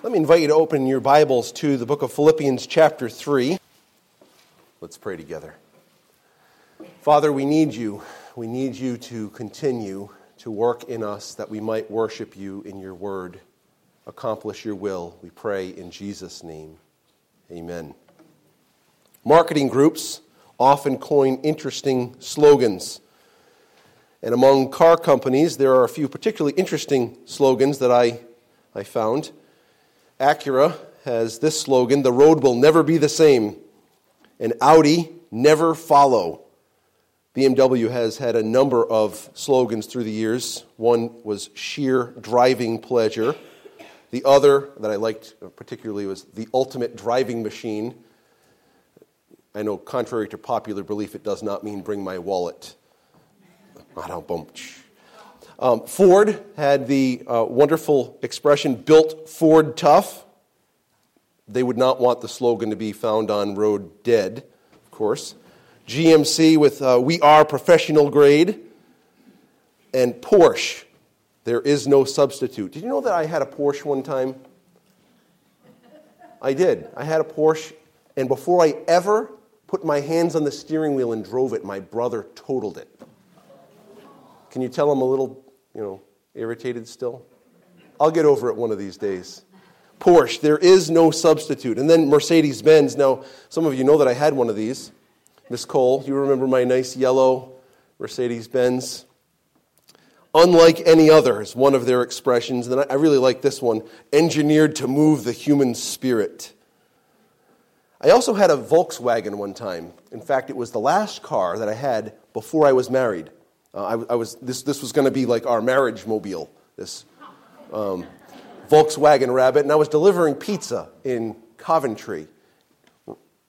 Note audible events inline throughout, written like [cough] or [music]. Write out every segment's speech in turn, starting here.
Let me invite you to open your Bibles to the book of Philippians, chapter 3. Let's pray together. Father, we need you. We need you to continue to work in us that we might worship you in your word, accomplish your will. We pray in Jesus' name. Amen. Marketing groups often coin interesting slogans. And among car companies, there are a few particularly interesting slogans that I, I found. Acura has this slogan The road will never be the same. And Audi, never follow. BMW has had a number of slogans through the years. One was sheer driving pleasure. The other that I liked particularly was the ultimate driving machine. I know, contrary to popular belief, it does not mean bring my wallet. Ah, Um, Ford had the uh, wonderful expression built Ford tough. They would not want the slogan to be found on road dead, of course. GMC with uh, We Are Professional Grade. And Porsche, There is no substitute. Did you know that I had a Porsche one time? I did. I had a Porsche, and before I ever put my hands on the steering wheel and drove it, my brother totaled it. Can you tell I'm a little, you know, irritated still? I'll get over it one of these days. Porsche, there is no substitute. And then Mercedes Benz. Now, some of you know that I had one of these. Miss Cole, you remember my nice yellow Mercedes Benz? Unlike any other is one of their expressions. And I really like this one engineered to move the human spirit. I also had a Volkswagen one time. In fact, it was the last car that I had before I was married. Uh, I, I, was, this, this was going to be like our marriage mobile, this um, Volkswagen Rabbit. And I was delivering pizza in Coventry.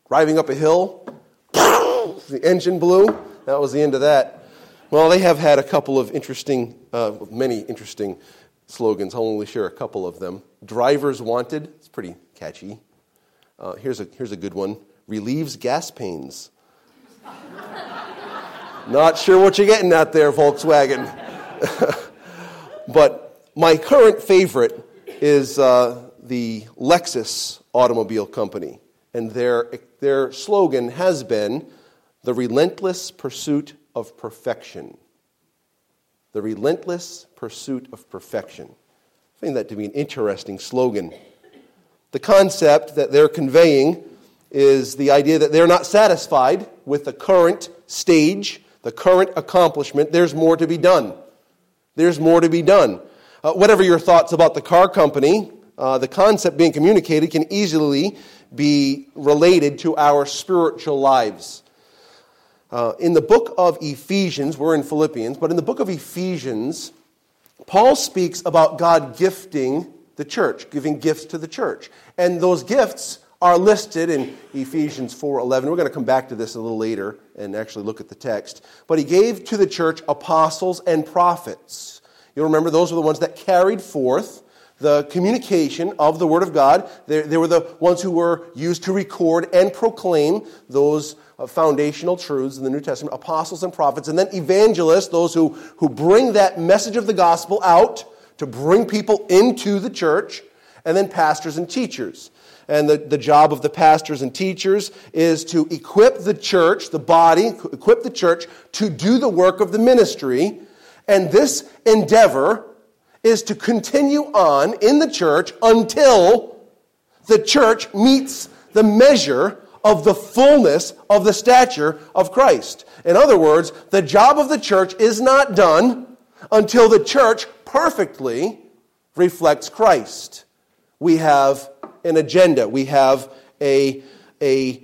Driving up a hill, [laughs] the engine blew. That was the end of that. Well, they have had a couple of interesting, uh, many interesting slogans. I'll only share a couple of them. Drivers wanted, it's pretty catchy. Uh, here's, a, here's a good one relieves gas pains. [laughs] Not sure what you're getting at there, Volkswagen. [laughs] but my current favorite is uh, the Lexus Automobile Company. And their, their slogan has been the relentless pursuit of perfection. The relentless pursuit of perfection. I find that to be an interesting slogan. The concept that they're conveying is the idea that they're not satisfied with the current stage, the current accomplishment. There's more to be done. There's more to be done. Uh, whatever your thoughts about the car company, uh, the concept being communicated can easily be related to our spiritual lives. Uh, in the book of Ephesians, we're in Philippians, but in the book of Ephesians, Paul speaks about God gifting the church, giving gifts to the church. And those gifts are listed in Ephesians 4:11. We're going to come back to this a little later and actually look at the text. But he gave to the church apostles and prophets. You'll remember those were the ones that carried forth the communication of the Word of God. They, they were the ones who were used to record and proclaim those uh, foundational truths in the New Testament, apostles and prophets, and then evangelists, those who, who bring that message of the gospel out to bring people into the church, and then pastors and teachers. And the, the job of the pastors and teachers is to equip the church, the body, equip the church to do the work of the ministry. And this endeavor is to continue on in the church until the church meets the measure of the fullness of the stature of Christ. In other words, the job of the church is not done until the church perfectly reflects Christ. We have an agenda, we have a, a,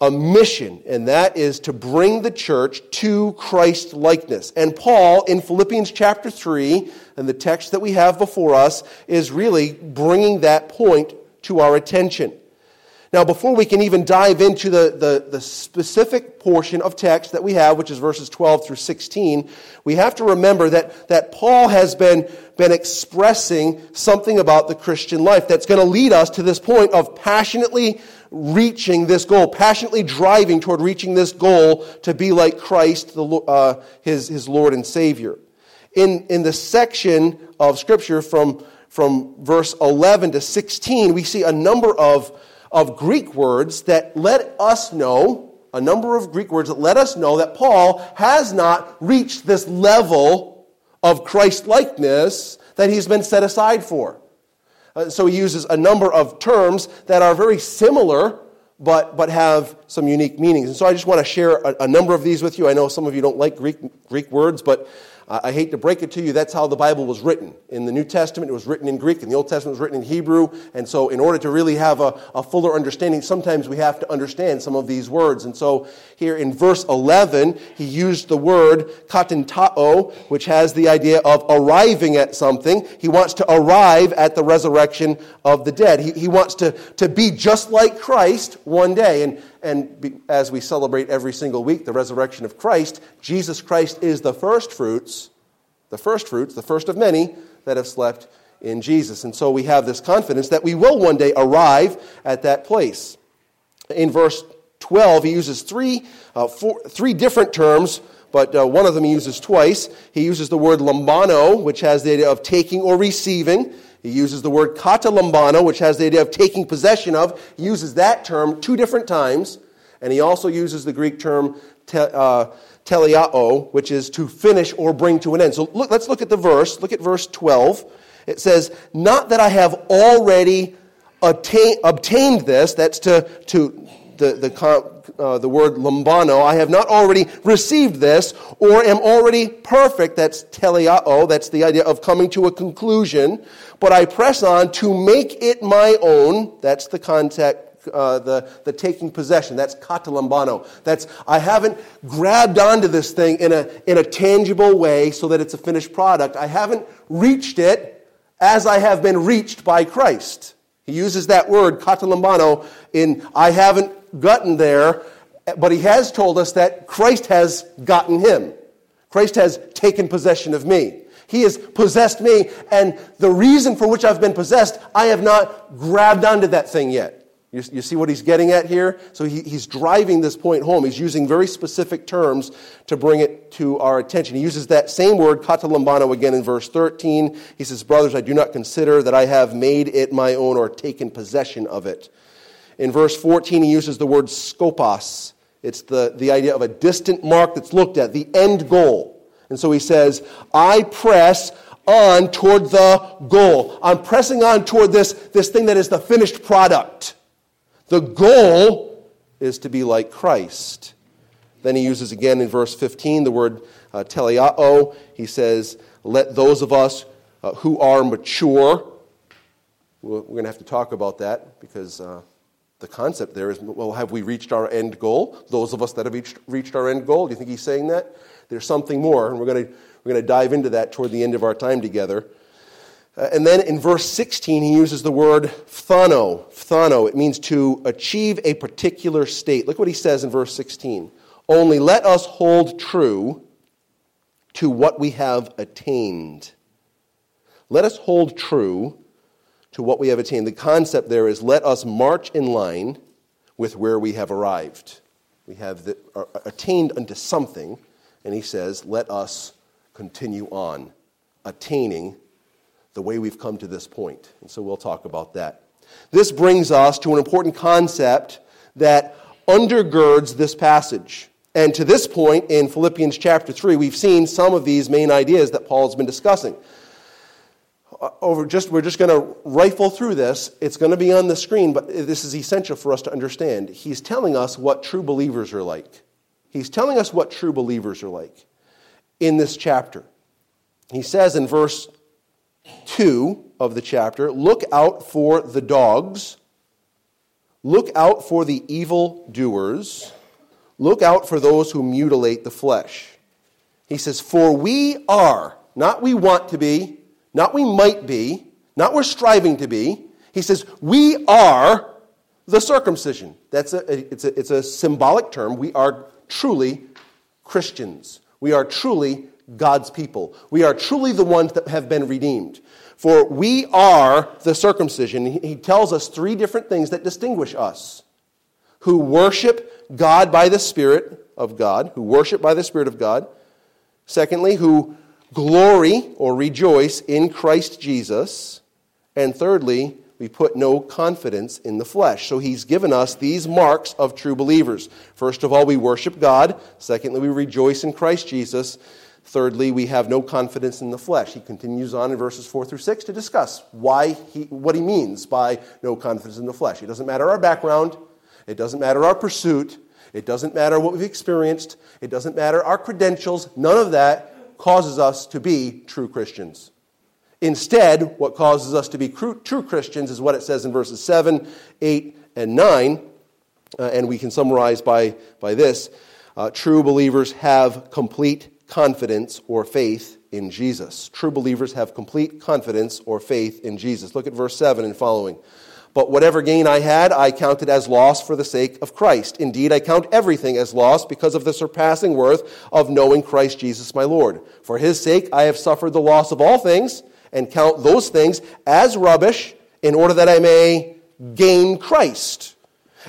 a mission, and that is to bring the church to Christ likeness. And Paul, in Philippians chapter 3, and the text that we have before us, is really bringing that point to our attention. Now, before we can even dive into the, the, the, specific portion of text that we have, which is verses 12 through 16, we have to remember that, that Paul has been, been expressing something about the Christian life that's going to lead us to this point of passionately reaching this goal, passionately driving toward reaching this goal to be like Christ, the, uh, his, his Lord and Savior. In, in the section of Scripture from from verse 11 to 16, we see a number of, of Greek words that let us know, a number of Greek words that let us know that Paul has not reached this level of Christ likeness that he's been set aside for. Uh, so he uses a number of terms that are very similar but, but have some unique meanings. And so I just want to share a, a, number of these with you. I know some of you don't like Greek, Greek words, but I hate to break it to you, that's how the Bible was written. In the New Testament, it was written in Greek, and the Old Testament was written in Hebrew. And so, in order to really have a, a, fuller understanding, sometimes we have to understand some of these words. And so, here in verse 11, he used the word katentao, which has the idea of arriving at something. He wants to arrive at the resurrection of the dead. He, he wants to, to be just like Christ one day. And and be, as we celebrate every single week the resurrection of Christ, Jesus Christ is the first fruits, the first fruits, the first of many that have slept in Jesus. And so we have this confidence that we will one day arrive at that place. In verse 12, he uses three, uh, four, three different terms, but uh, one of them he uses twice. He uses the word lambano, which has the idea of taking or receiving. He uses the word katalambano, which has the idea of taking possession of. He uses that term two different times. And he also uses the Greek term te, uh, teleao, which is to finish or bring to an end. So look, let's look at the verse. Look at verse 12. It says, Not that I have already attain, obtained this, that's to, to the, the, uh, the word lambano, I have not already received this, or am already perfect, that's teleao, that's the idea of coming to a conclusion, but I press on to make it my own, that's the context, uh, the, the taking possession. That's katalambano. That's, I haven't grabbed onto this thing in a, in a tangible way so that it's a finished product. I haven't reached it as I have been reached by Christ. He uses that word, katalambano, in I haven't gotten there, but he has told us that Christ has gotten him. Christ has taken possession of me. He has possessed me, and the reason for which I've been possessed, I have not grabbed onto that thing yet. You, you see what he's getting at here? So he, he's driving this point home. He's using very specific terms to bring it to our attention. He uses that same word, katalambano, again in verse 13. He says, Brothers, I do not consider that I have made it my own or taken possession of it. In verse 14, he uses the word skopos. It's the, the idea of a distant mark that's looked at, the end goal. And so he says, I press on toward the goal. I'm pressing on toward this, this thing that is the finished product. The goal is to be like Christ. Then he uses again in verse 15 the word uh, teleao. He says, Let those of us uh, who are mature, we're going to have to talk about that because uh, the concept there is, well, have we reached our end goal? Those of us that have reached, reached our end goal, do you think he's saying that? There's something more, and we're going to, we're to dive into that toward the end of our time together. Uh, and then in verse 16, he uses the word phthano. Phthano, it means to achieve a particular state. Look what he says in verse 16. Only let us hold true to what we have attained. Let us hold true to what we have attained. The concept there is let us march in line with where we have arrived. We have the, uh, attained unto something, and he says, let us continue on, attaining the way we've come to this point. And so we'll talk about that. This brings us to an important concept that undergirds this passage. And to this point in Philippians chapter 3, we've seen some of these main ideas that Paul's been discussing. Over just we're just going to rifle through this. It's going to be on the screen, but this is essential for us to understand. He's telling us what true believers are like. He's telling us what true believers are like in this chapter. He says in verse 2 of the chapter, look out for the dogs. Look out for the evil doers. Look out for those who mutilate the flesh. He says, For we are, not we want to be, not we might be, not we're striving to be. He says, we are the circumcision. That's a, it's, a, it's a symbolic term. We are truly Christians. We are truly God's people. We are truly the ones that have been redeemed. For we are the circumcision. He tells us three different things that distinguish us who worship God by the Spirit of God, who worship by the Spirit of God. Secondly, who glory or rejoice in Christ Jesus. And thirdly, we put no confidence in the flesh. So he's given us these marks of true believers. First of all, we worship God. Secondly, we rejoice in Christ Jesus. Thirdly, we have no confidence in the flesh. He continues on in verses 4 through 6 to discuss why he, what he means by no confidence in the flesh. It doesn't matter our background, it doesn't matter our pursuit, it doesn't matter what we've experienced, it doesn't matter our credentials. None of that causes us to be true Christians. Instead, what causes us to be true Christians is what it says in verses 7, 8, and 9. Uh, and we can summarize by, by this uh, true believers have complete confidence or faith in Jesus. True believers have complete confidence or faith in Jesus. Look at verse 7 and following. But whatever gain I had, I counted as loss for the sake of Christ. Indeed, I count everything as loss because of the surpassing worth of knowing Christ Jesus my Lord. For his sake, I have suffered the loss of all things and count those things as rubbish in order that I may gain Christ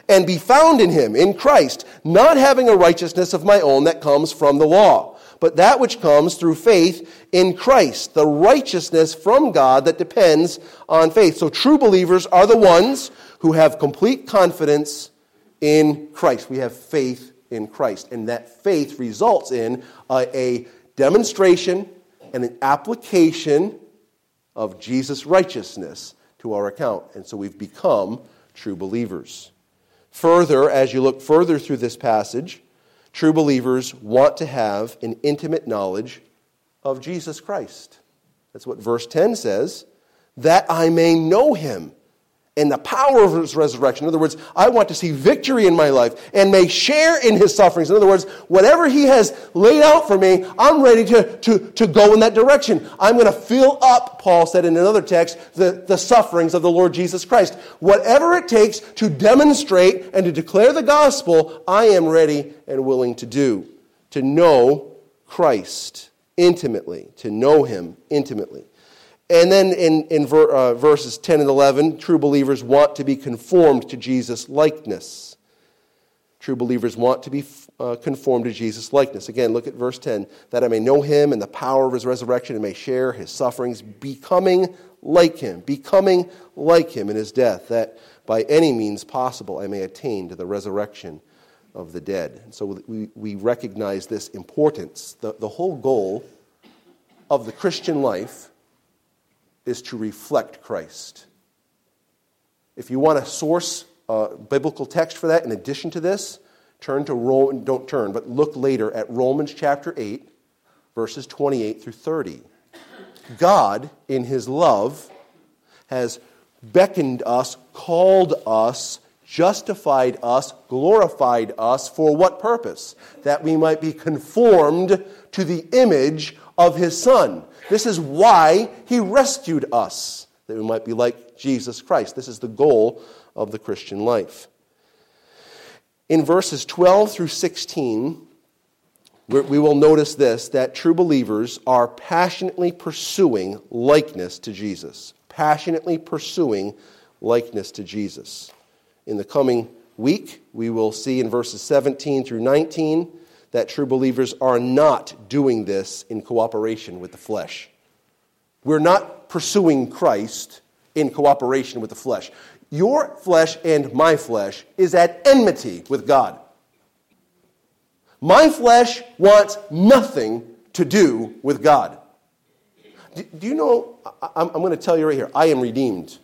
and be found in him, in Christ, not having a righteousness of my own that comes from the law, but that which comes through faith in Christ, the righteousness from God that depends on faith. So true believers are the ones who have complete confidence in Christ. We have faith in Christ, and that faith results in a, a demonstration and an application of Jesus' righteousness to our account. And so we've become true believers. Further, as you look further through this passage, true believers want to have an intimate knowledge of Jesus Christ. That's what verse 10 says, that I may know him and the power of his resurrection. In other words, I want to see victory in my life and may share in his sufferings. In other words, whatever he has laid out for me, I'm ready to, to, to go in that direction. I'm going to fill up, Paul said in another text, the, the sufferings of the Lord Jesus Christ. Whatever it takes to demonstrate and to declare the gospel, I am ready and willing to do. To know Christ intimately, to know him intimately. And then in, in ver, uh, verses 10 and 11, true believers want to be conformed to Jesus' likeness. True believers want to be uh, conformed to Jesus' likeness. Again, look at verse 10 that I may know him and the power of his resurrection and may share his sufferings, becoming like him, becoming like him in his death, that by any means possible I may attain to the resurrection of the dead. And so we, we recognize this importance. The, the whole goal of the Christian life is to reflect Christ. If you want to source a biblical text for that in addition to this, turn to Rome, don't turn, but look later at Romans chapter 8, verses 28 through 30. God, in his love, has beckoned us, called us, justified us, glorified us for what purpose? That we might be conformed to the image of his Son. This is why he rescued us, that we might be like Jesus Christ. This is the goal of the Christian life. In verses 12 through 16, we will notice this that true believers are passionately pursuing likeness to Jesus. Passionately pursuing likeness to Jesus. In the coming week, we will see in verses 17 through 19 that true believers are not doing this in cooperation with the flesh. We're not pursuing Christ in cooperation with the flesh. Your flesh and my flesh is at enmity with God. My flesh wants nothing to do with God. Do you know? I'm going to tell you right here I am redeemed.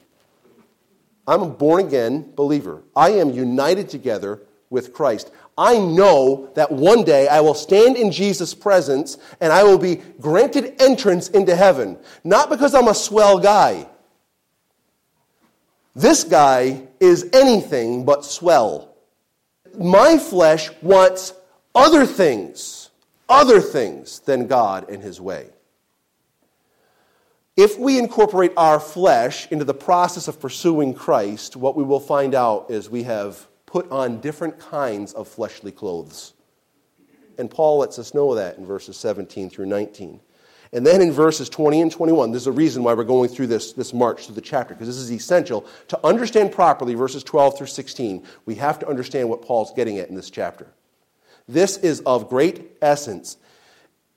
I'm a born again believer. I am united together with Christ. I know that one day I will stand in Jesus' presence and I will be granted entrance into heaven. Not because I'm a swell guy. This guy is anything but swell. My flesh wants other things, other things than God and His way. If we incorporate our flesh into the process of pursuing Christ, what we will find out is we have put on different kinds of fleshly clothes. And Paul lets us know that in verses 17 through 19. And then in verses 20 and 21, there's a reason why we're going through this, this march through the chapter, because this is essential. To understand properly verses 12 through 16, we have to understand what Paul's getting at in this chapter. This is of great essence.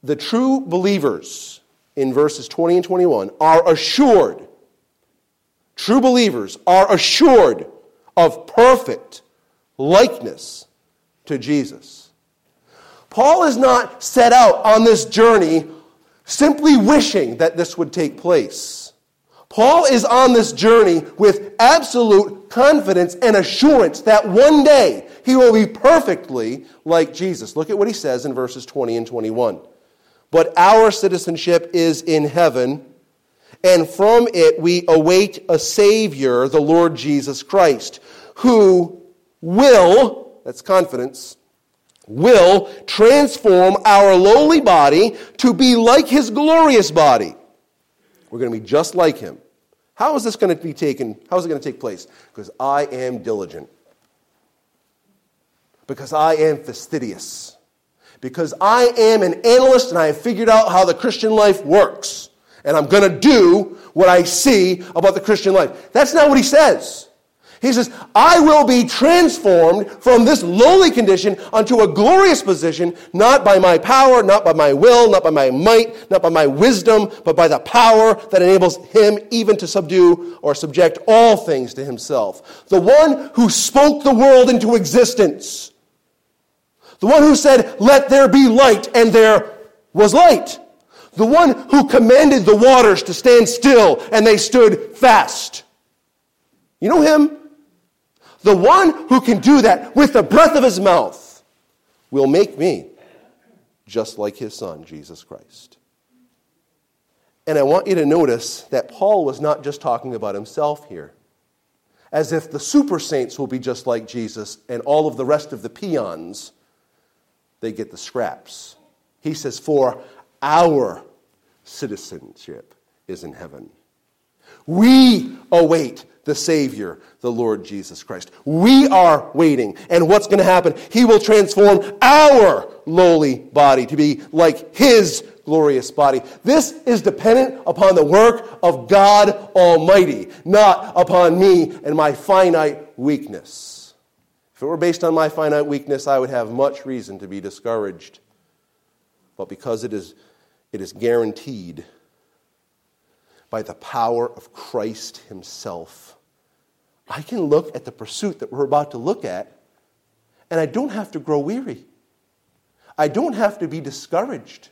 The true believers in verses 20 and 21 are assured True believers are assured of perfect likeness to Jesus. Paul is not set out on this journey simply wishing that this would take place. Paul is on this journey with absolute confidence and assurance that one day he will be perfectly like Jesus. Look at what he says in verses 20 and 21. But our citizenship is in heaven, and from it we await a Savior, the Lord Jesus Christ, who will, that's confidence, will transform our lowly body to be like his glorious body. We're going to be just like him. How is this going to be taken? How is it going to take place? Because I am diligent. Because I am fastidious. Because I am an analyst and I have figured out how the Christian life works. And I'm going to do what I see about the Christian life. That's not what he says. He says, I will be transformed from this lowly condition unto a glorious position, not by my power, not by my will, not by my might, not by my wisdom, but by the power that enables him even to subdue or subject all things to himself. The one who spoke the world into existence. The one who said, Let there be light, and there was light. The one who commanded the waters to stand still, and they stood fast. You know him? The one who can do that with the breath of his mouth will make me just like his son, Jesus Christ. And I want you to notice that Paul was not just talking about himself here, as if the super saints will be just like Jesus and all of the rest of the peons, they get the scraps. He says, For our citizenship is in heaven. We await the Savior, the Lord Jesus Christ. We are waiting. And what's going to happen? He will transform our lowly body to be like His glorious body. This is dependent upon the work of God Almighty, not upon me and my finite weakness. If it were based on my finite weakness, I would have much reason to be discouraged. But because it is, it is guaranteed by the power of Christ Himself, I can look at the pursuit that we're about to look at, and I don't have to grow weary. I don't have to be discouraged.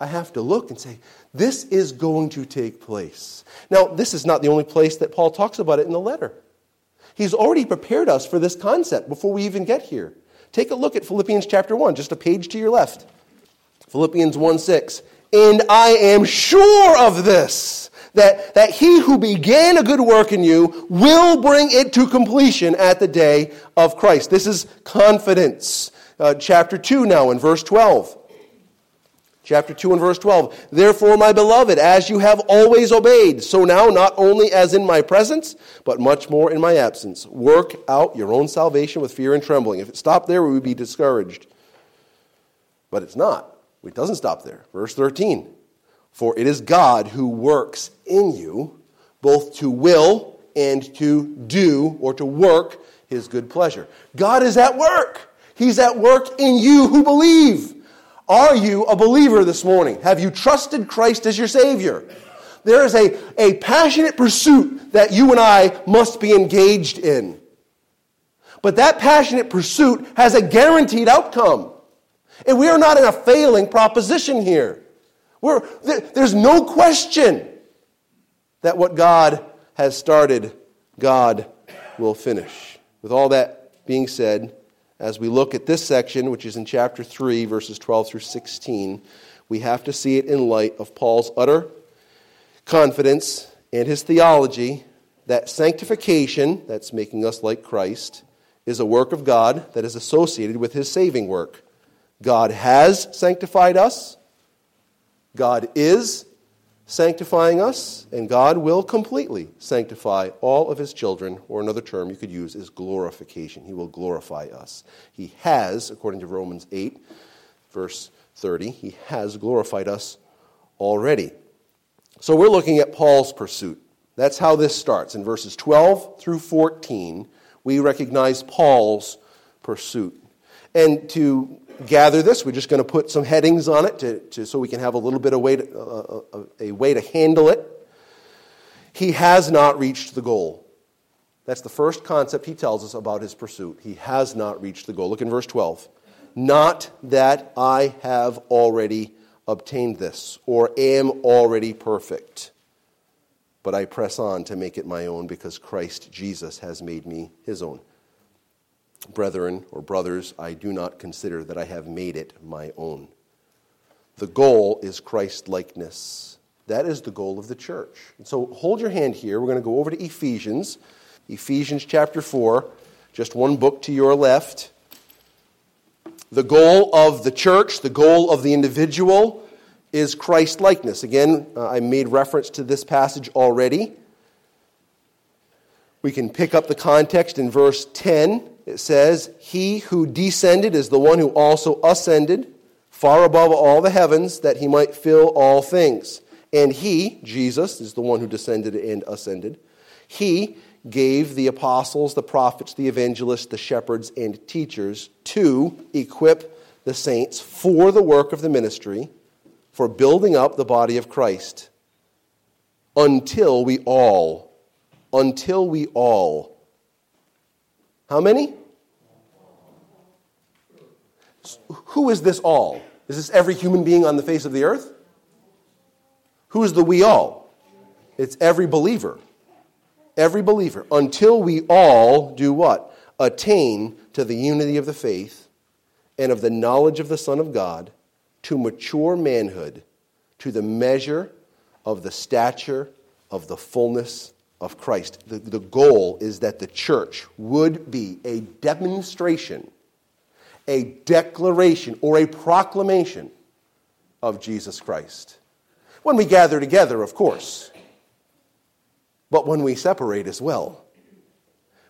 I have to look and say, this is going to take place. Now, this is not the only place that Paul talks about it in the letter. He's already prepared us for this concept before we even get here. Take a look at Philippians chapter 1, just a page to your left. Philippians 1 6. And I am sure of this that, that he who began a good work in you will bring it to completion at the day of Christ. This is confidence. Uh, chapter 2 now in verse 12. Chapter 2 and verse 12. Therefore, my beloved, as you have always obeyed, so now not only as in my presence, but much more in my absence, work out your own salvation with fear and trembling. If it stopped there, we would be discouraged. But it's not. It doesn't stop there. Verse 13. For it is God who works in you both to will and to do or to work his good pleasure. God is at work. He's at work in you who believe. Are you a believer this morning? Have you trusted Christ as your Savior? There is a, a passionate pursuit that you and I must be engaged in. But that passionate pursuit has a guaranteed outcome. And we are not in a failing proposition here. We're, there's no question that what God has started, God will finish. With all that being said, as we look at this section, which is in chapter 3, verses 12 through 16, we have to see it in light of Paul's utter confidence and his theology that sanctification, that's making us like Christ, is a work of God that is associated with his saving work. God has sanctified us, God is sanctifying us, and God will completely sanctify all of his children, or another term you could use is glorification. He will glorify us. He has, according to Romans 8, verse 30, he has glorified us already. So we're looking at Paul's pursuit. That's how this starts. In verses 12 through 14, we recognize Paul's pursuit. And to gather this. We're just going to put some headings on it to, to, so we can have a little bit of way to, uh, uh, a way to handle it. he has not reached the goal. That's the first concept he tells us about his pursuit. He has not reached the goal. Look in verse 12. Not that I have already obtained this or am already perfect, but I press on to make it my own because Christ Jesus has made me his own. Brethren or brothers, I do not consider that I have made it my own. The goal is Christ likeness. That is the goal of the church. And so hold your hand here. We're going to go over to Ephesians, Ephesians chapter 4, just one book to your left. The goal of the church, the goal of the individual, is Christ likeness. Again, uh, I made reference to this passage already. We can pick up the context in verse 10. It says, He who descended is the one who also ascended far above all the heavens, that he might fill all things. And he, Jesus, is the one who descended and ascended. He gave the apostles, the prophets, the evangelists, the shepherds, and teachers to equip the saints for the work of the ministry, for building up the body of Christ, until we all, until we all, how many? Who is this all? Is this every human being on the face of the earth? Who is the we all? It's every believer. Every believer. Until we all do what? Attain to the unity of the faith and of the knowledge of the Son of God, to mature manhood, to the measure of the stature of the fullness of Christ. The, the goal is that the church would be a demonstration, a declaration, or a proclamation of Jesus Christ. When we gather together, of course, but when we separate as well.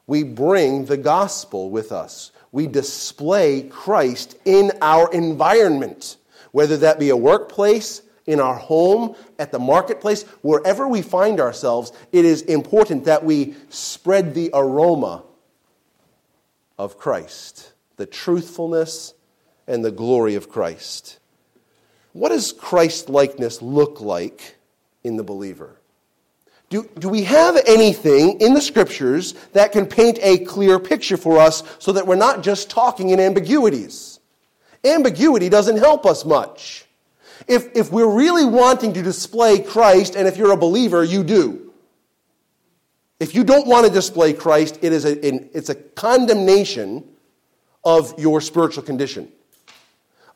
We bring the gospel with us. We display Christ in our environment, whether that be a workplace, in our home, at the marketplace, wherever we find ourselves, it is important that we spread the aroma of Christ, the truthfulness and the glory of Christ. What does Christ likeness look like in the believer? Do, do we have anything in the scriptures that can paint a clear picture for us so that we're not just talking in ambiguities? Ambiguity doesn't help us much. If, if we're really wanting to display Christ, and if you're a believer, you do. If you don't want to display Christ, it is a, it's a condemnation of your spiritual condition.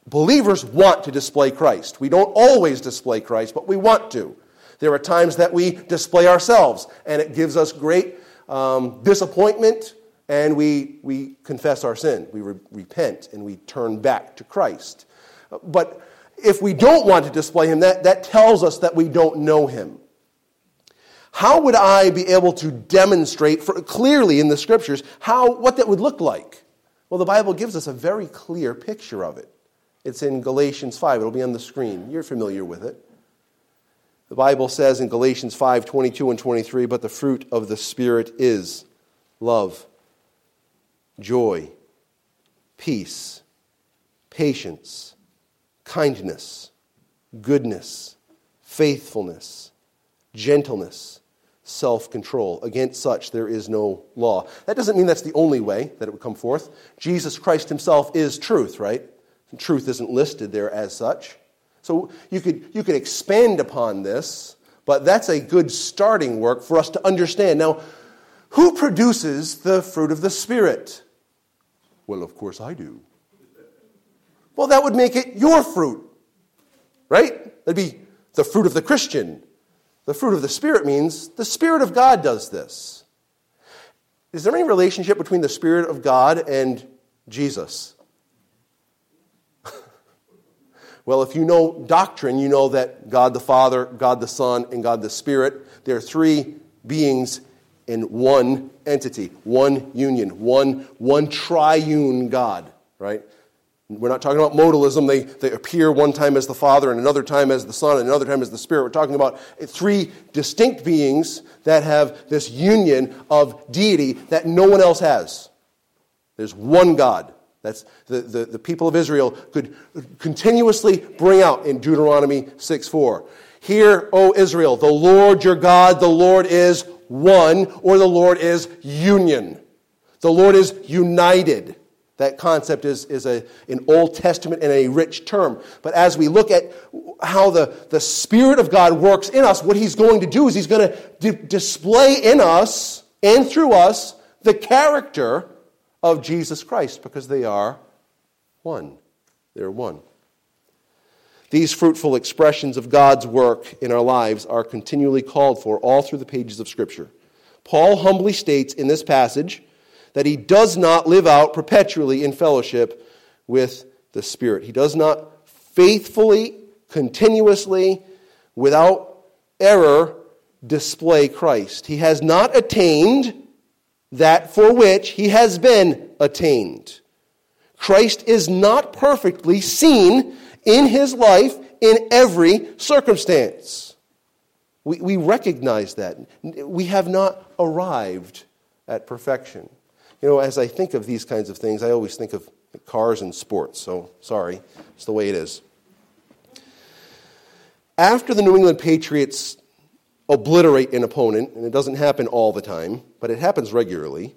Believers want to display Christ. We don't always display Christ, but we want to. There are times that we display ourselves, and it gives us great um, disappointment, and we, we confess our sin. We re- repent, and we turn back to Christ. But if we don't want to display Him, that, that tells us that we don't know Him. How would I be able to demonstrate for, clearly in the Scriptures how, what that would look like? Well, the Bible gives us a very clear picture of it. It's in Galatians 5. It'll be on the screen. You're familiar with it. The Bible says in Galatians 5 22 and 23, but the fruit of the Spirit is love, joy, peace, patience, kindness, goodness, faithfulness, gentleness, self control. Against such there is no law. That doesn't mean that's the only way that it would come forth. Jesus Christ himself is truth, right? Truth isn't listed there as such. So you could, you could expand upon this, but that's a good starting work for us to understand. Now, who produces the fruit of the Spirit? Well, of course I do. Well, that would make it your fruit, right? That'd be the fruit of the Christian. The fruit of the Spirit means the Spirit of God does this. Is there any relationship between the Spirit of God and Jesus? [laughs] Well, if you know doctrine, you know that God the Father, God the Son, and God the Spirit, they're three beings in one entity, one union, one, one triune God, right? We're not talking about modalism. They, they appear one time as the Father and another time as the Son and another time as the Spirit. We're talking about three distinct beings that have this union of deity that no one else has. There's one God. That's the, the, the people of Israel could continuously bring out in Deuteronomy 6 4. Hear, O Israel, the Lord your God, the Lord is one, or the Lord is union. The Lord is united. That concept is, is a, an Old Testament and a rich term. But as we look at how the, the Spirit of God works in us, what He's going to do is He's going to display in us and through us the character of Jesus Christ because they are one. They're one. These fruitful expressions of God's work in our lives are continually called for all through the pages of Scripture. Paul humbly states in this passage that he does not live out perpetually in fellowship with the Spirit. He does not faithfully, continuously, without error, display Christ. He has not attained that for which he has been attained. Christ is not perfectly seen in his life in every circumstance. We, we recognize that. We have not arrived at perfection. You know, as I think of these kinds of things, I always think of cars and sports, so sorry, it's the way it is. After the New England Patriots obliterate an opponent, and it doesn't happen all the time, but it happens regularly,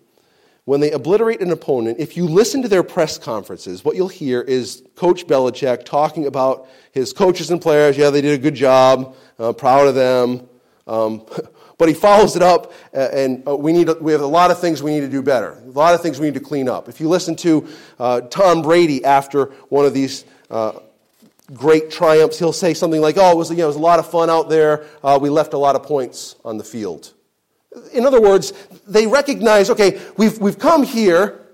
when they obliterate an opponent, if you listen to their press conferences, what you'll hear is Coach Belichick talking about his coaches and players. Yeah, they did a good job. Uh, proud of them. Um, [laughs] but he follows it up, uh, and uh, we, need, we have a lot of things we need to do better, a lot of things we need to clean up. If you listen to uh, Tom Brady after one of these uh, great triumphs, he'll say something like, Oh, it was, you know, it was a lot of fun out there. Uh, we left a lot of points on the field. In other words, they recognize, okay, we've, we've come here,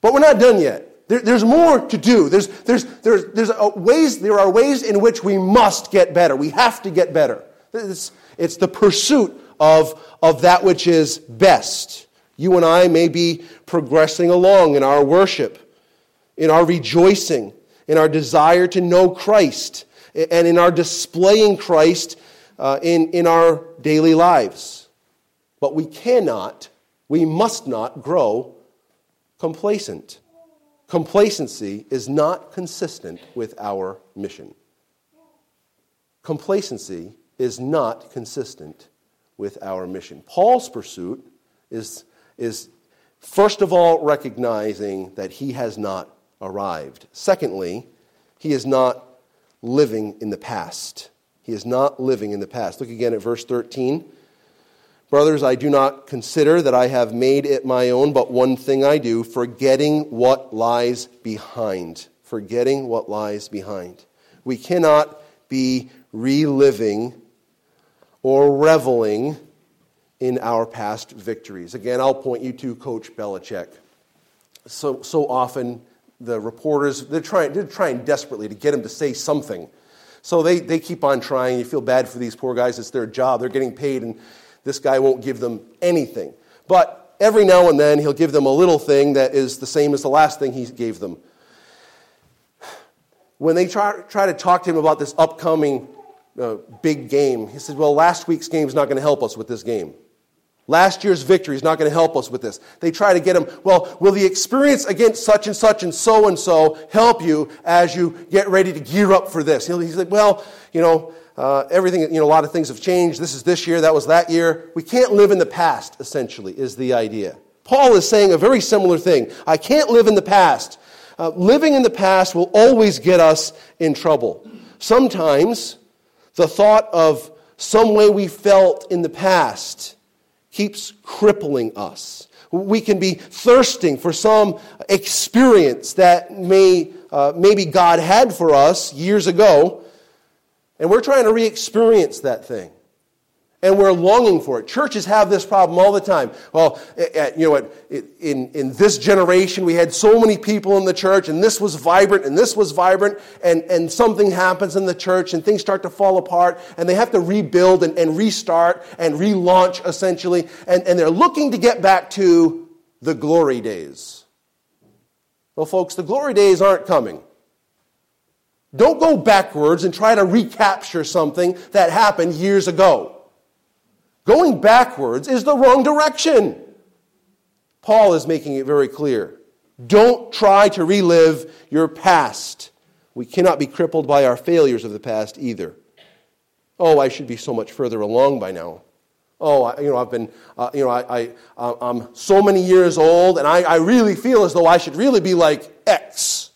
but we're not done yet. There, there's more to do. There's, there's, there's, there's ways, there are ways in which we must get better. We have to get better. It's, it's the pursuit of, of that which is best. You and I may be progressing along in our worship, in our rejoicing, in our desire to know Christ, and in our displaying Christ uh, in, in our daily lives. But we cannot, we must not grow complacent. Complacency is not consistent with our mission. Complacency is not consistent with our mission. Paul's pursuit is, is first of all recognizing that he has not arrived. Secondly, he is not living in the past. He is not living in the past. Look again at verse 13. Brothers, I do not consider that I have made it my own, but one thing I do, forgetting what lies behind. Forgetting what lies behind. We cannot be reliving or reveling in our past victories. Again, I'll point you to Coach Belichick. So, so often, the reporters, they're trying, they're trying desperately to get him to say something. So they, they keep on trying. You feel bad for these poor guys. It's their job. They're getting paid, and this guy won't give them anything. But every now and then, he'll give them a little thing that is the same as the last thing he gave them. When they try, try to talk to him about this upcoming uh, big game, he said, Well, last week's game is not going to help us with this game. Last year's victory is not going to help us with this. They try to get him, well, will the experience against such and such and so and so help you as you get ready to gear up for this? He's like, well, you know, uh, everything, you know, a lot of things have changed. This is this year, that was that year. We can't live in the past, essentially, is the idea. Paul is saying a very similar thing. I can't live in the past. Uh, living in the past will always get us in trouble. Sometimes the thought of some way we felt in the past keeps crippling us. We can be thirsting for some experience that may, uh, maybe God had for us years ago, and we're trying to re experience that thing. And we're longing for it. Churches have this problem all the time. Well, you know, in, in this generation, we had so many people in the church, and this was vibrant, and this was vibrant, and, and something happens in the church, and things start to fall apart, and they have to rebuild and, and restart and relaunch, essentially. And, and they're looking to get back to the glory days. Well, folks, the glory days aren't coming. Don't go backwards and try to recapture something that happened years ago. Going backwards is the wrong direction. Paul is making it very clear. Don't try to relive your past. We cannot be crippled by our failures of the past either. Oh, I should be so much further along by now. Oh, I, you know, I've been, uh, you know, I, I, uh, I'm so many years old, and I, I really feel as though I should really be like X.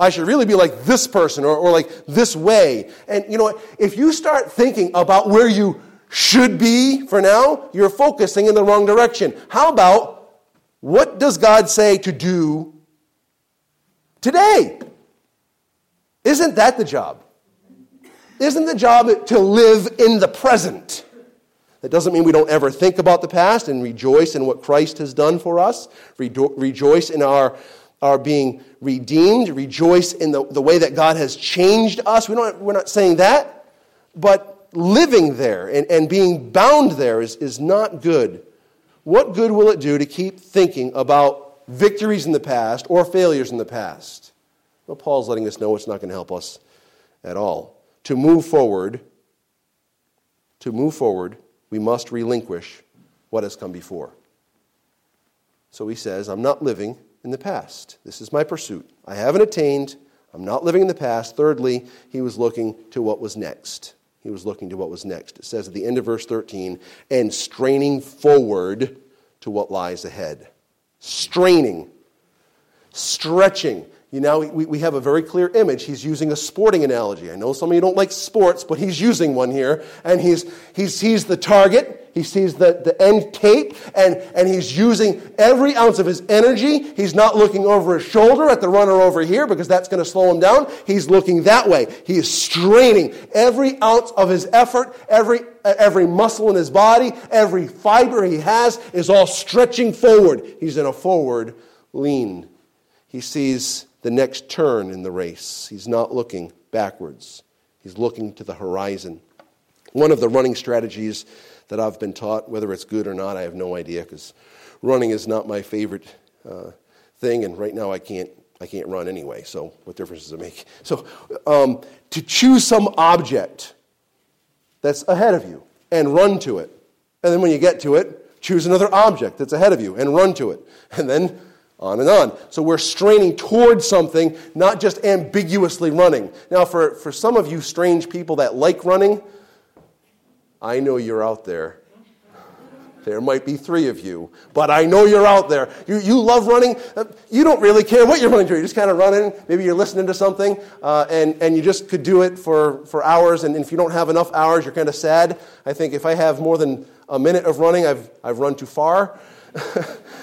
I should really be like this person or, or like this way. And you know what? If you start thinking about where you should be for now, you're focusing in the wrong direction. How about what does God say to do today? Isn't that the job? Isn't the job to live in the present? That doesn't mean we don't ever think about the past and rejoice in what Christ has done for us, rejoice in our, our being redeemed, rejoice in the, the way that God has changed us. We don't, we're not saying that, but living there and, and being bound there is, is not good. What good will it do to keep thinking about victories in the past or failures in the past? Well, Paul's letting us know it's not going to help us at all. To move forward, to move forward, we must relinquish what has come before. So he says, I'm not living in the past. This is my pursuit. I haven't attained. I'm not living in the past. Thirdly, he was looking to what was next. He was looking to what was next. It says at the end of verse 13, and straining forward to what lies ahead. Straining, stretching, you know, we, we have a very clear image. He's using a sporting analogy. I know some of you don't like sports, but he's using one here. And he's, he sees the target, he sees the, the end tape, and, and he's using every ounce of his energy. He's not looking over his shoulder at the runner over here because that's going to slow him down. He's looking that way. He is straining every ounce of his effort, every, every muscle in his body, every fiber he has is all stretching forward. He's in a forward lean. He sees the next turn in the race. He's not looking backwards, he's looking to the horizon. One of the running strategies that I've been taught, whether it's good or not, I have no idea because running is not my favorite uh, thing, and right now I can't. I can't run anyway, so what difference does it make? [laughs] So, um, to choose some object that's ahead of you and run to it. And then when you get to it, choose another object that's ahead of you and run to it. [laughs] And then on and on. So we're straining towards something, not just ambiguously running. Now, for, for some of you strange people that like running, I know you're out there. There might be three of you, but I know you're out there. You, you love running. Uh, you don't really care what you're running to. You're just kind of running. Maybe you're listening to something, uh, and, and you just could do it for, for hours. And if you don't have enough hours, you're kind of sad. I think if I have more than a minute of running, I've, I've run too far. [laughs]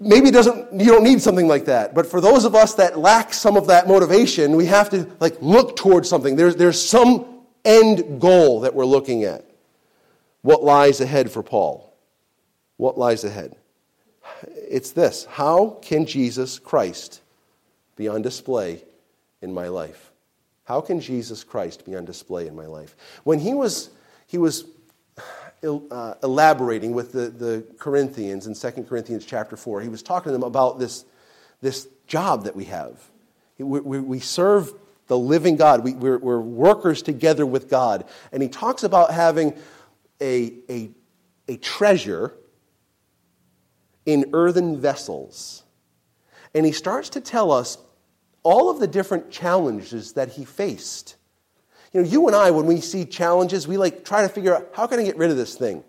maybe doesn't you don't need something like that. But for those of us that lack some of that motivation we have to like look towards something. There's, there's some end goal that we're looking at. What lies ahead for paul? What lies ahead? It's this. How can jesus christ be on display in my life? How can jesus christ be on display in my life? When he was he was uh, elaborating with the, the Corinthians in 2 Corinthians chapter 4. He was talking to them about this, this job that we have. We, we, we serve the living God, we, we're, we're workers together with God. And he talks about having a, a, a treasure in earthen vessels. And he starts to tell us all of the different challenges that he faced you know, you and I, when we see challenges, we like try to figure out how can I get rid of this thing?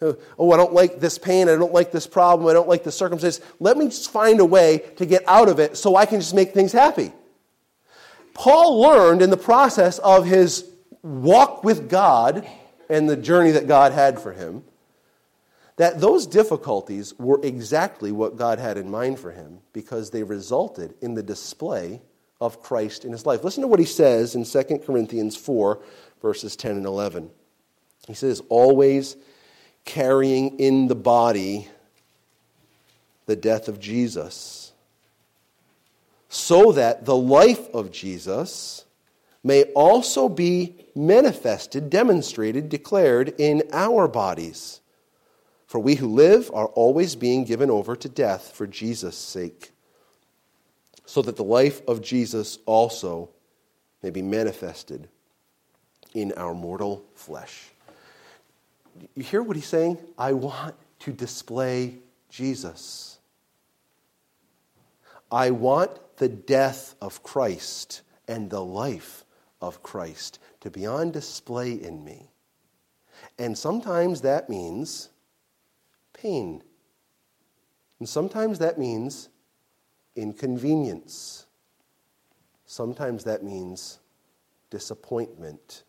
Uh, oh, I don't like this pain. I don't like this problem. I don't like this circumstance. Let me just find a way to get out of it so I can just make things happy. Paul learned in the process of his walk with God and the journey that God had for him that those difficulties were exactly what God had in mind for him because they resulted in the display of Christ in his life. Listen to what he says in 2 Corinthians 4, verses 10 and 11. He says, Always carrying in the body the death of Jesus, so that the life of Jesus may also be manifested, demonstrated, declared in our bodies. For we who live are always being given over to death for Jesus' sake so that the life of Jesus also may be manifested in our mortal flesh. You hear what he's saying? I want to display Jesus. I want the death of Christ and the life of Christ to be on display in me. And sometimes that means pain. And sometimes that means inconvenience. Sometimes that means disappointment.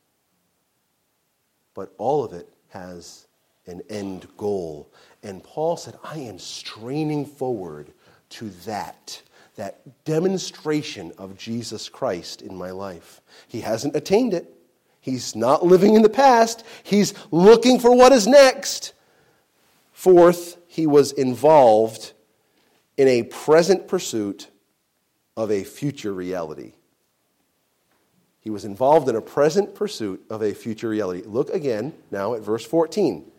But all of it has an end goal. And Paul said, I am straining forward to that, that demonstration of Jesus Christ in my life. He hasn't attained it. He's not living in the past. He's looking for what is next. Fourth, he was involved in a present pursuit of a future reality. He was involved in a present pursuit of a future reality. Look again now at verse 14.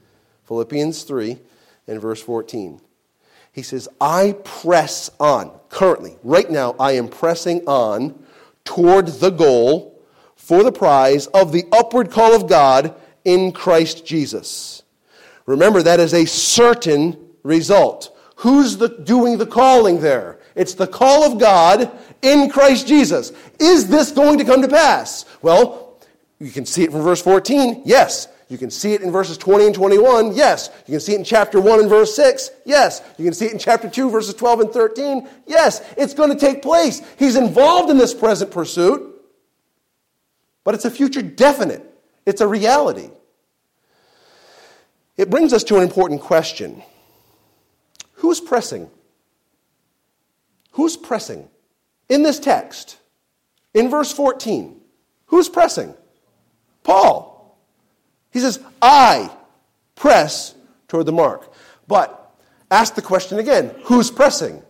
Philippians 3 and verse 14. He says, I press on. Currently, right now, I am pressing on toward the goal for the prize of the upward call of God in Christ Jesus. Remember, that is a certain result. Who's the, doing the calling there? It's the call of God in Christ Jesus. Is this going to come to pass? Well, you can see it from verse 14. Yes. You can see it in verses 20 and 21. Yes. You can see it in chapter 1 and verse 6. Yes. You can see it in chapter 2, verses 12 and 13. Yes. It's going to take place. He's involved in this present pursuit, but it's a future definite, it's a reality. It brings us to an important question Who's pressing? Who's pressing? In this text, in verse 14, who's pressing? Paul. He says, I press toward the mark. But ask the question again who's pressing?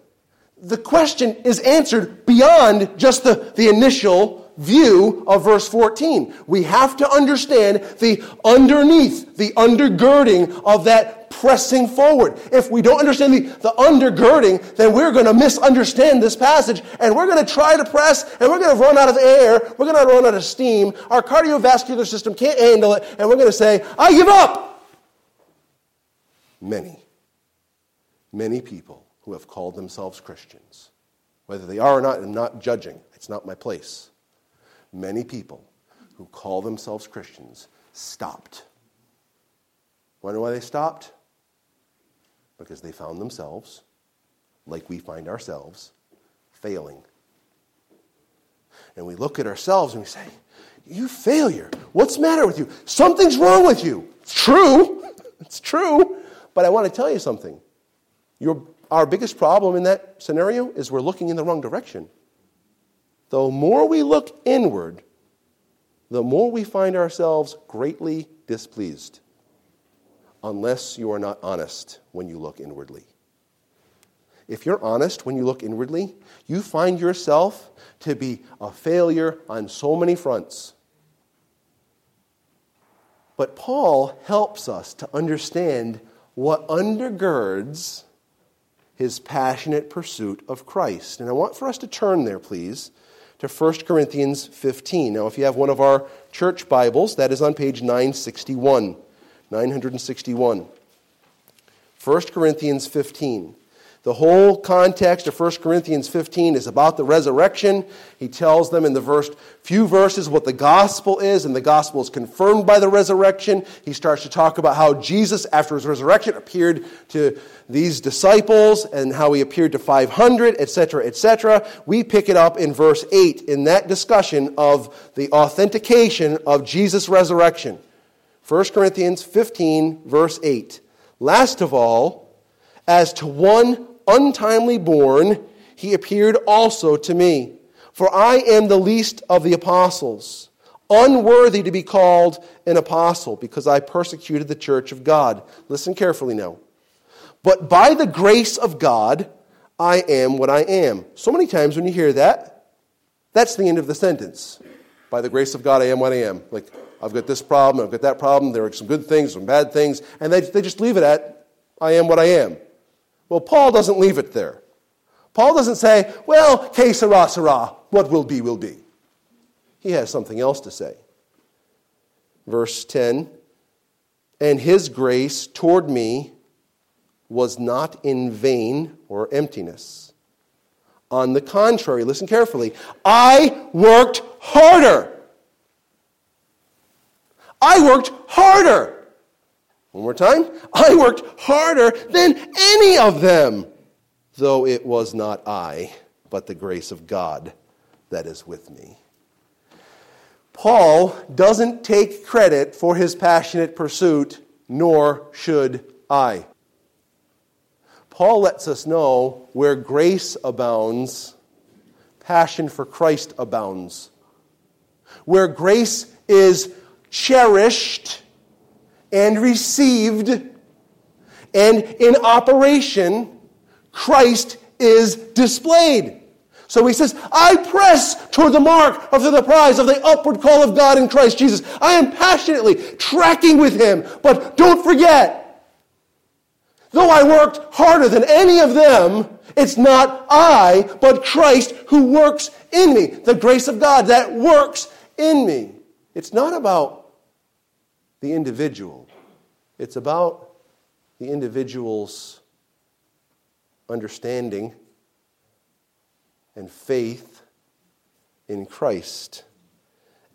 The question is answered beyond just the, the initial view of verse 14. We have to understand the underneath, the undergirding of that pressing forward. If we don't understand the, the undergirding, then we're going to misunderstand this passage and we're going to try to press and we're going to run out of air. We're going to run out of steam. Our cardiovascular system can't handle it and we're going to say, I give up. Many, many people who have called themselves Christians, whether they are or not, I'm not judging. It's not my place. Many people who call themselves Christians stopped. Wonder why they stopped? because they found themselves, like we find ourselves, failing. And we look at ourselves and we say, You failure. What's the matter with you? Something's wrong with you. It's true. [laughs] It's true. But I want to tell you something. Your, our biggest problem in that scenario is we're looking in the wrong direction. The more we look inward, the more we find ourselves greatly displeased unless you are not honest when you look inwardly. If you're honest when you look inwardly, you find yourself to be a failure on so many fronts. But Paul helps us to understand what undergirds his passionate pursuit of Christ. And I want for us to turn there, please, to 1 Corinthians 15. Now, if you have one of our church Bibles, that is on page 961. 961. 1 Corinthians 15. The whole context of 1 Corinthians 15 is about the resurrection. He tells them in the first few verses what the gospel is, and the gospel is confirmed by the resurrection. He starts to talk about how Jesus, after his resurrection, appeared to these disciples and how he appeared to 500, etc., etc. We pick it up in verse 8 in that discussion of the authentication of Jesus' resurrection. 1 Corinthians 15, verse 8. Last of all, as to one untimely born, he appeared also to me. For I am the least of the apostles, unworthy to be called an apostle, because I persecuted the church of God. Listen carefully now. But by the grace of God, I am what I am. So many times when you hear that, that's the end of the sentence. By the grace of God, I am what I am. Like, I've got this problem, I've got that problem, there are some good things, some bad things, and they, they just leave it at, I am what I am. Well, Paul doesn't leave it there. Paul doesn't say, well, que sera, sera, what will be, will be. He has something else to say. Verse 10 And his grace toward me was not in vain or emptiness. On the contrary, listen carefully, I worked harder I worked harder. One more time. I worked harder than any of them, though it was not I, but the grace of God that is with me. Paul doesn't take credit for his passionate pursuit, nor should I. Paul lets us know where grace abounds, passion for Christ abounds. Where grace is cherished and received and in operation, Christ is displayed. So he says, I press toward the mark of the prize of the upward call of God in Christ Jesus. I am passionately tracking with him, but don't forget, though I worked harder than any of them, it's not I, but Christ who works in me. The grace of God that works in me. It's not about the individual, it's about the individual's understanding and faith in Christ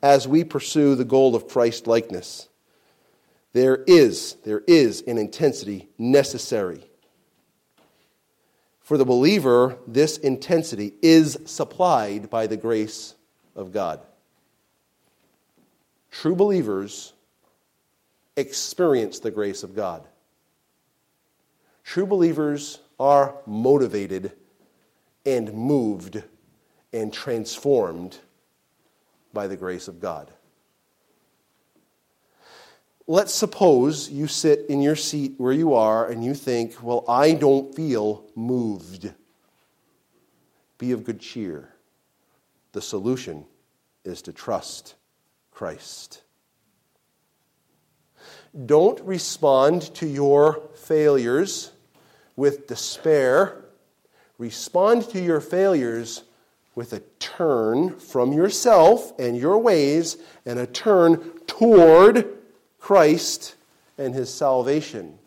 as we pursue the goal of Christ likeness. There is, there is an intensity necessary. For the believer, this intensity is supplied by the grace of God. True believers experience the grace of God. True believers are motivated and moved and transformed by the grace of God. Let's suppose you sit in your seat where you are and you think, well, I don't feel moved. Be of good cheer. The solution is to trust Christ. Don't respond to your failures with despair respond to your failures with a turn from yourself and your ways and a turn toward Christ and his salvation.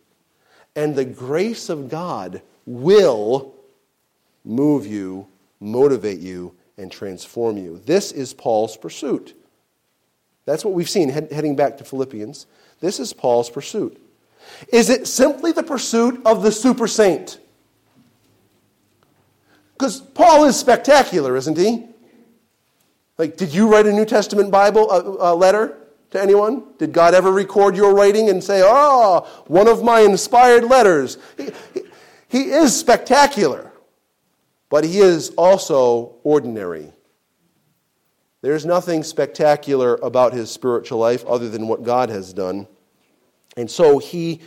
And the grace of God will move you, motivate you, and transform you. This is Paul's pursuit. That's what we've seen heading back to Philippians. This is Paul's pursuit. Is it simply the pursuit of the super saint? Because Paul is spectacular, isn't he? Like, did you write a New Testament Bible a, uh, letter to anyone? Did God ever record your writing and say, oh, one of my inspired letters? He, he, he is spectacular, but he is also ordinary. There's nothing spectacular about his spiritual life other than what God has done. And so he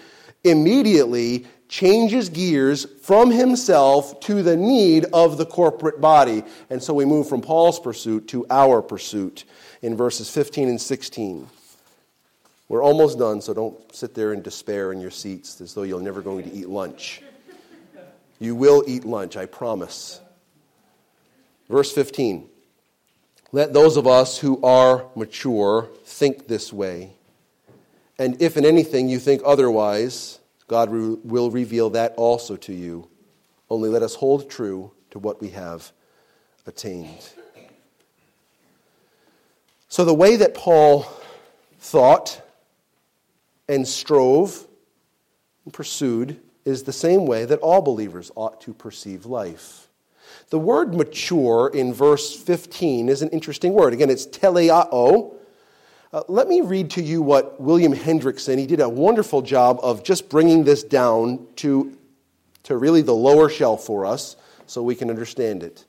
immediately changes gears from himself to the need of the corporate body. And so we move from Paul's pursuit to our pursuit in verses 15 and 16. We're almost done, so don't sit there in despair in your seats as though you're never going to eat lunch. You will eat lunch, I promise. Verse 15 Let those of us who are mature think this way. And if in anything you think otherwise, God will reveal that also to you. Only let us hold true to what we have attained. So, the way that Paul thought and strove and pursued is the same way that all believers ought to perceive life. The word mature in verse 15 is an interesting word. Again, it's teleao, uh, let me read to you what William Hendriksen, he did a wonderful job of just bringing this down to, to really the lower shelf for us so we can understand it.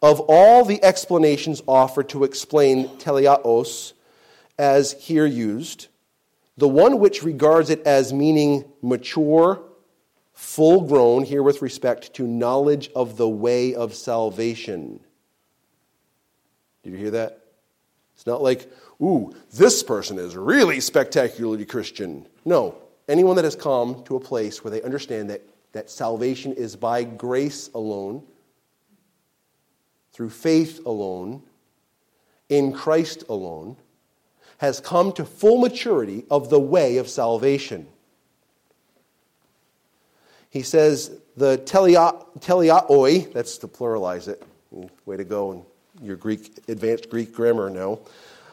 Of all the explanations offered to explain teleios as here used, the one which regards it as meaning mature, full grown, here with respect to knowledge of the way of salvation. Did you hear that? It's not like ooh, this person is really spectacularly Christian. No, anyone that has come to a place where they understand that, that salvation is by grace alone, through faith alone, in Christ alone, has come to full maturity of the way of salvation. He says the teleioi, that's to pluralize it. Way to go in your Greek, advanced Greek grammar now.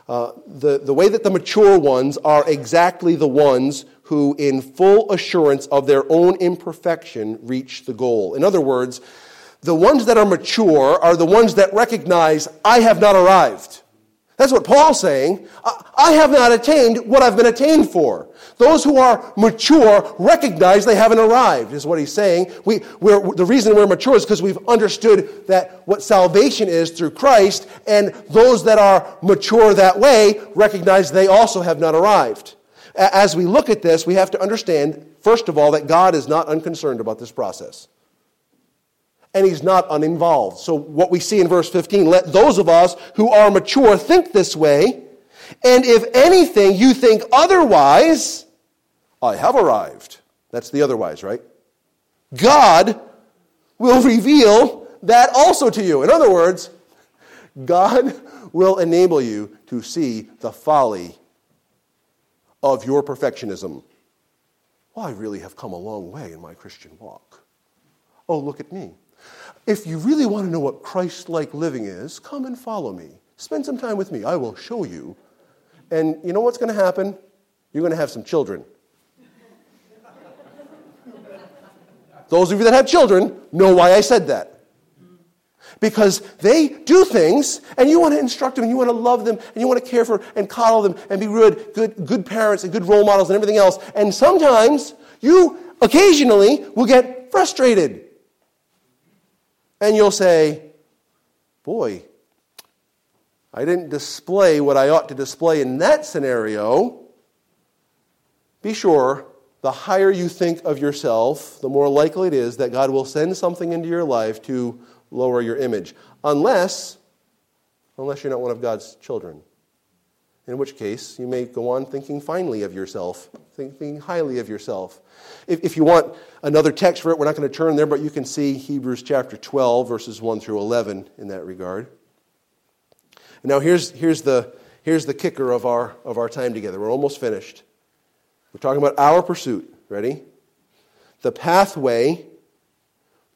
Uh, the, the way that the mature ones are exactly the ones who, in full assurance of their own imperfection, reach the goal. In other words, the ones that are mature are the ones that recognize, I have not arrived. That's what Paul's saying. I have not attained what I've been attained for. Those who are mature recognize they haven't arrived, is what he's saying. We, the reason we're mature is because we've understood that what salvation is through Christ, and those that are mature that way recognize they also have not arrived. As we look at this, we have to understand, first of all, that God is not unconcerned about this process and he's not uninvolved. So, what we see in verse 15 let those of us who are mature think this way, and if anything you think otherwise, I have arrived. That's the otherwise, right? God will reveal that also to you. In other words, God will enable you to see the folly of your perfectionism. Well, I really have come a long way in my Christian walk. Oh, look at me. If you really want to know what Christ like living is, come and follow me. Spend some time with me. I will show you. And you know what's going to happen? You're going to have some children. Those of you that have children know why I said that. Because they do things, and you want to instruct them, and you want to love them, and you want to care for and coddle them, and be good, good, good parents and good role models and everything else. And sometimes you occasionally will get frustrated and you'll say, Boy, I didn't display what I ought to display in that scenario. Be sure the higher you think of yourself, the more likely it is that God will send something into your life to lower your image. Unless, unless you're not one of God's children. In which case, you may go on thinking finely of yourself, thinking highly of yourself. If, if you want another text for it, we're not going to turn there, but you can see Hebrews chapter 12, verses 1 through 11 in that regard. Now, here's, here's, the, here's the kicker of our, of our time together. We're almost finished. We're talking about our pursuit. Ready? The pathway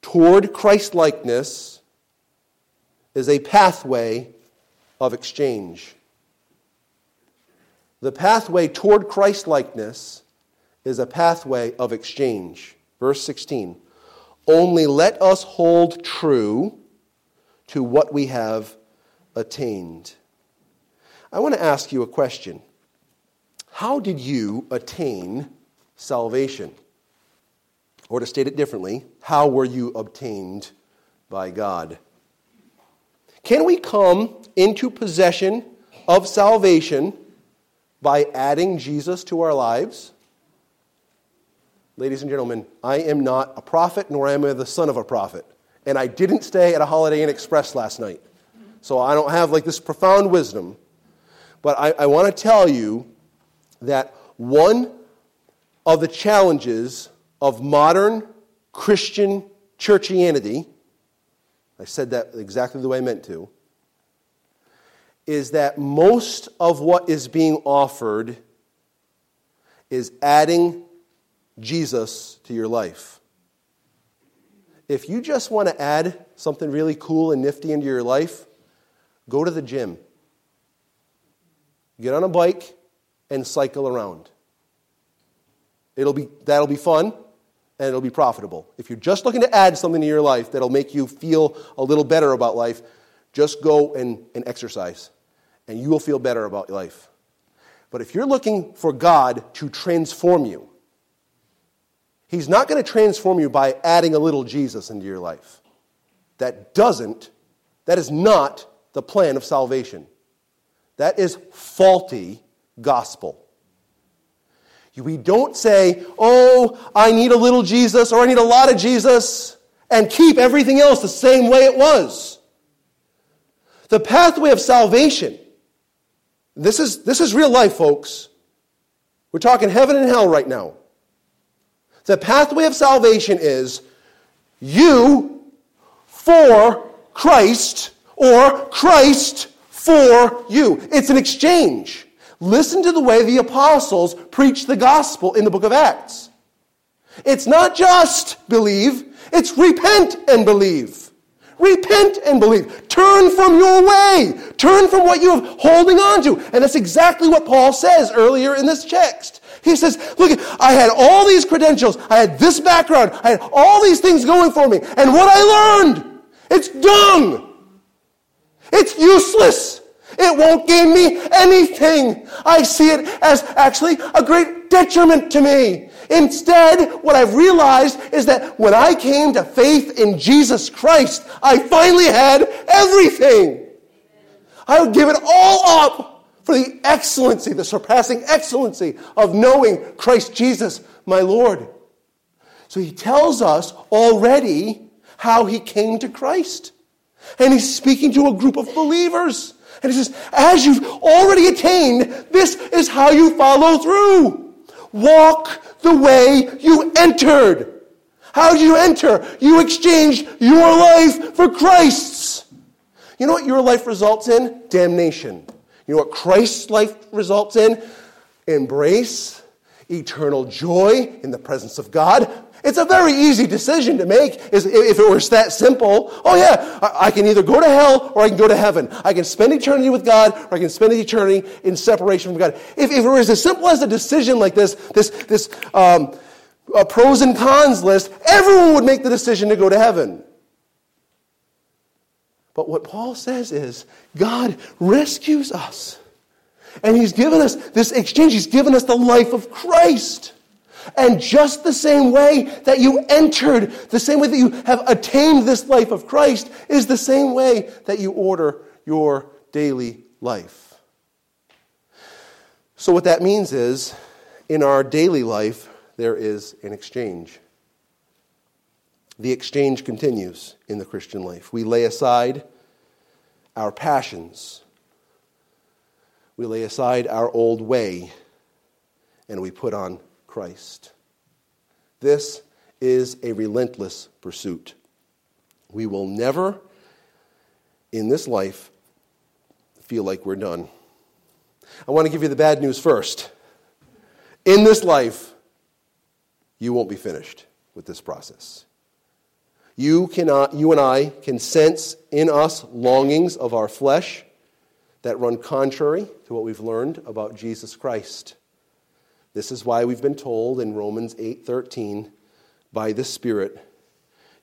toward Christ likeness is a pathway of exchange. The pathway toward Christ likeness is a pathway of exchange. Verse 16 Only let us hold true to what we have attained. I want to ask you a question. How did you attain salvation? Or to state it differently, how were you obtained by God? Can we come into possession of salvation by adding Jesus to our lives? Ladies and gentlemen, I am not a prophet, nor am I the son of a prophet. And I didn't stay at a Holiday Inn Express last night. So I don't have like this profound wisdom. But I, I want to tell you that one of the challenges of modern Christian churchianity, I said that exactly the way I meant to, is that most of what is being offered is adding Jesus to your life. If you just want to add something really cool and nifty into your life, go to the gym. Get on a bike and cycle around. It'll be, that'll be fun and it'll be profitable. If you're just looking to add something to your life that'll make you feel a little better about life, just go and, and exercise and you will feel better about life. But if you're looking for God to transform you, He's not going to transform you by adding a little Jesus into your life. That doesn't, that is not the plan of salvation. That is faulty gospel. We don't say, oh, I need a little Jesus or I need a lot of Jesus and keep everything else the same way it was. The pathway of salvation, this is, this is real life, folks. We're talking heaven and hell right now. The pathway of salvation is you for Christ or Christ for you. It's an exchange. Listen to the way the apostles preach the gospel in the book of Acts. It's not just believe, it's repent and believe. Repent and believe. Turn from your way. Turn from what you're holding on to. And that's exactly what Paul says earlier in this text. He says, Look, I had all these credentials. I had this background. I had all these things going for me. And what I learned, it's dung. It's useless. It won't gain me anything. I see it as actually a great detriment to me. Instead, what I've realized is that when I came to faith in Jesus Christ, I finally had everything. I would give it all up for the excellency, the surpassing excellency of knowing Christ Jesus, my Lord. So he tells us already how he came to Christ. And he's speaking to a group of believers. And he says, as you've already attained, this is how you follow through. Walk the way you entered. How did you enter? You exchanged your life for Christ's. You know what your life results in? Damnation. You know what Christ's life results in? Embrace, eternal joy in the presence of God, it's a very easy decision to make if it was that simple. Oh, yeah, I can either go to hell or I can go to heaven. I can spend eternity with God or I can spend eternity in separation from God. If, it was as simple as a decision like this, this, this um, pros and cons list, everyone would make the decision to go to heaven. But what Paul says is God rescues us. And he's given us this exchange. He's given us the life of Christ. And just the same way that you entered, the same way that you have attained this life of Christ, is the same way that you order your daily life. So, what that means is, in our daily life, there is an exchange. The exchange continues in the Christian life. We lay aside our passions, we lay aside our old way, and we put on Christ. This is a relentless pursuit. We will never, in this life, feel like we're done. I want to give you the bad news first. In this life, you won't be finished with this process. You, cannot, you and I can sense in us longings of our flesh that run contrary to what we've learned about Jesus Christ. This is why we've been told in Romans 8:13, by the Spirit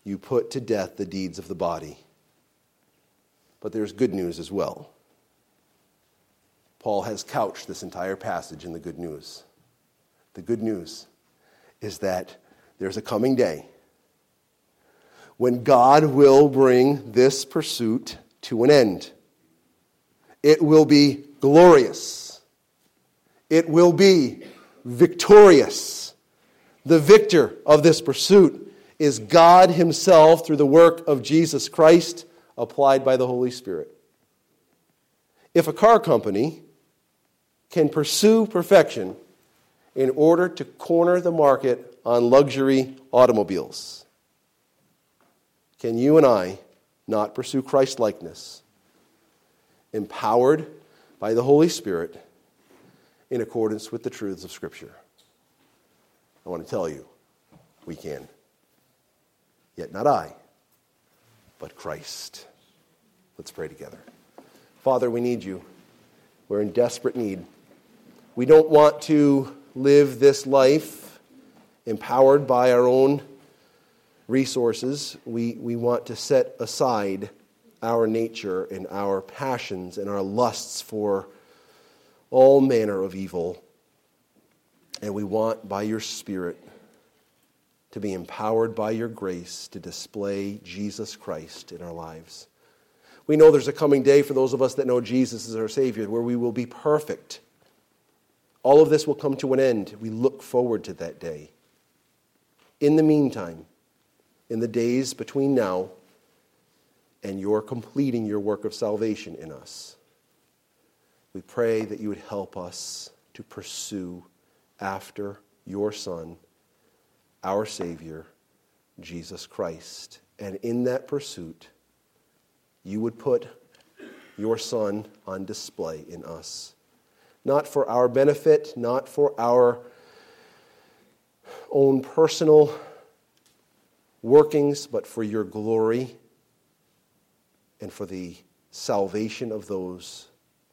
you put to death the deeds of the body. But there's good news as well. Paul has couched this entire passage in the good news. The good news is that there's a coming day when God will bring this pursuit to an end. It will be glorious. It will be victorious. The victor of this pursuit is God Himself through the work of Jesus Christ applied by the Holy Spirit. If a car company can pursue perfection in order to corner the market on luxury automobiles, can you and I not pursue Christ likeness, empowered by the Holy Spirit? In accordance with the truths of Scripture? I want to tell you, we can. Yet not I, but Christ. Let's pray together. Father, we need you. We're in desperate need. We don't want to live this life empowered by our own resources. We, we want to set aside our nature and our passions and our lusts for all manner of evil. And we want, by your Spirit, to be empowered by your grace to display Jesus Christ in our lives. We know there's a coming day for those of us that know Jesus as our Savior where we will be perfect. All of this will come to an end. We look forward to that day. In the meantime, in the days between now and your completing your work of salvation in us, we pray that you would help us to pursue after your Son, our Savior, Jesus Christ. And in that pursuit, you would put your Son on display in us. Not for our benefit, not for our own personal workings, but for your glory and for the salvation of those